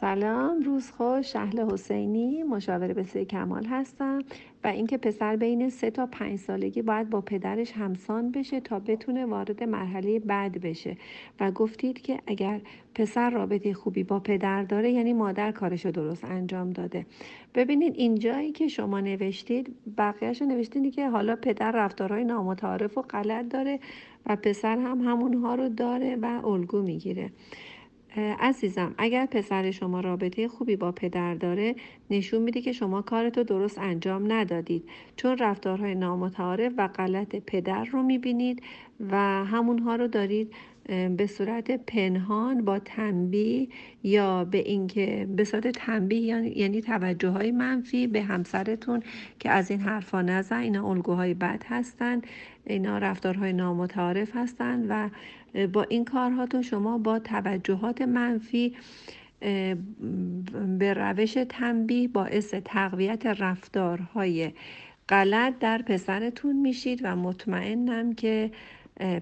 سلام روز خوش. شهل حسینی مشاور بسیار کمال هستم و اینکه پسر بین سه تا پنج سالگی باید با پدرش همسان بشه تا بتونه وارد مرحله بعد بشه. و گفتید که اگر پسر رابطه خوبی با پدر داره یعنی مادر کارشو درست انجام داده. ببینید اینجایی که شما نوشتید بقیهش نوشتید که حالا پدر رفتارهای نامتعارف و غلط داره و پسر هم همونها رو داره و الگو می‌گیره. عزیزم اگر پسر شما رابطه خوبی با پدر داره نشون میده که شما کارتو درست انجام ندادید. چون رفتارهای نامتعارف و غلط پدر رو می‌بینید و همونها رو دارید به صورت پنهان با تنبیه یا به اینکه به صورت تنبیه یعنی توجه های منفی به همسرتون که از این حرفا نزن. اینا الگوهای بد هستند اینا رفتارهای نامتعارف هستند و با این کارهاتون شما با توجهات منفی به روش تنبیه باعث تقویت رفتارهای غلط در پسرتون میشید و مطمئنم که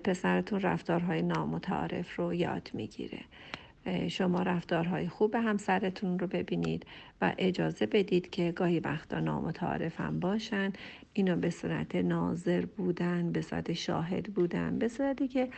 پسرتون رفتارهای نامتعارف رو یاد می‌گیره. شما رفتارهای خوب همسرتون رو ببینید و اجازه بدید که گاهی وقتا نامتعارف هم باشن. اینو به صورت ناظر بودن به صورت شاهد بودن به صورتی که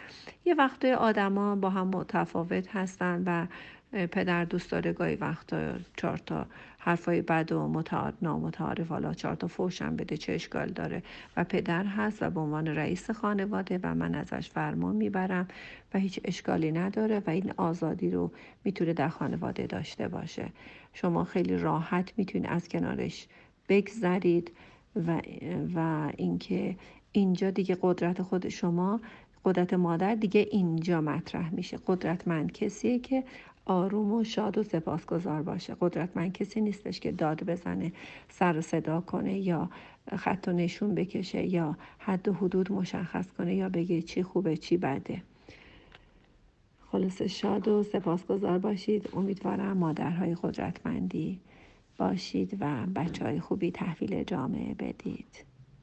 یه وقتای آدما با هم متفاوت هستن و پدر دوست داره گاهی وقتا چهار تا حرفای بد و متعارف نامتعارف حالا چهار تا فوشم بده چه اشکال داره. و پدر هست و به عنوان رئیس خانواده و من ازش فرمان می‌برم و هیچ اشکالی نداره و این آزادی رو می‌تونه در خانواده داشته باشه. شما خیلی راحت می‌تونید از کنارش بگذرید و, و اینکه اینجا دیگه قدرت خود شما قدرت مادر دیگه اینجا مطرح میشه. قدرتمند کسیه که آروم و شاد و سپاسگزار باشه. قدرتمند کسی نیستش که داد بزنه سر و صدا کنه یا خط و نشون بکشه یا حد و حدود مشخص کنه یا بگه چی خوبه چی بده. خلاصه شاد و سپاسگزار باشید. امیدوارم مادرهای قدرتمندی باشید و بچه های خوبی تحویل جامعه بدید.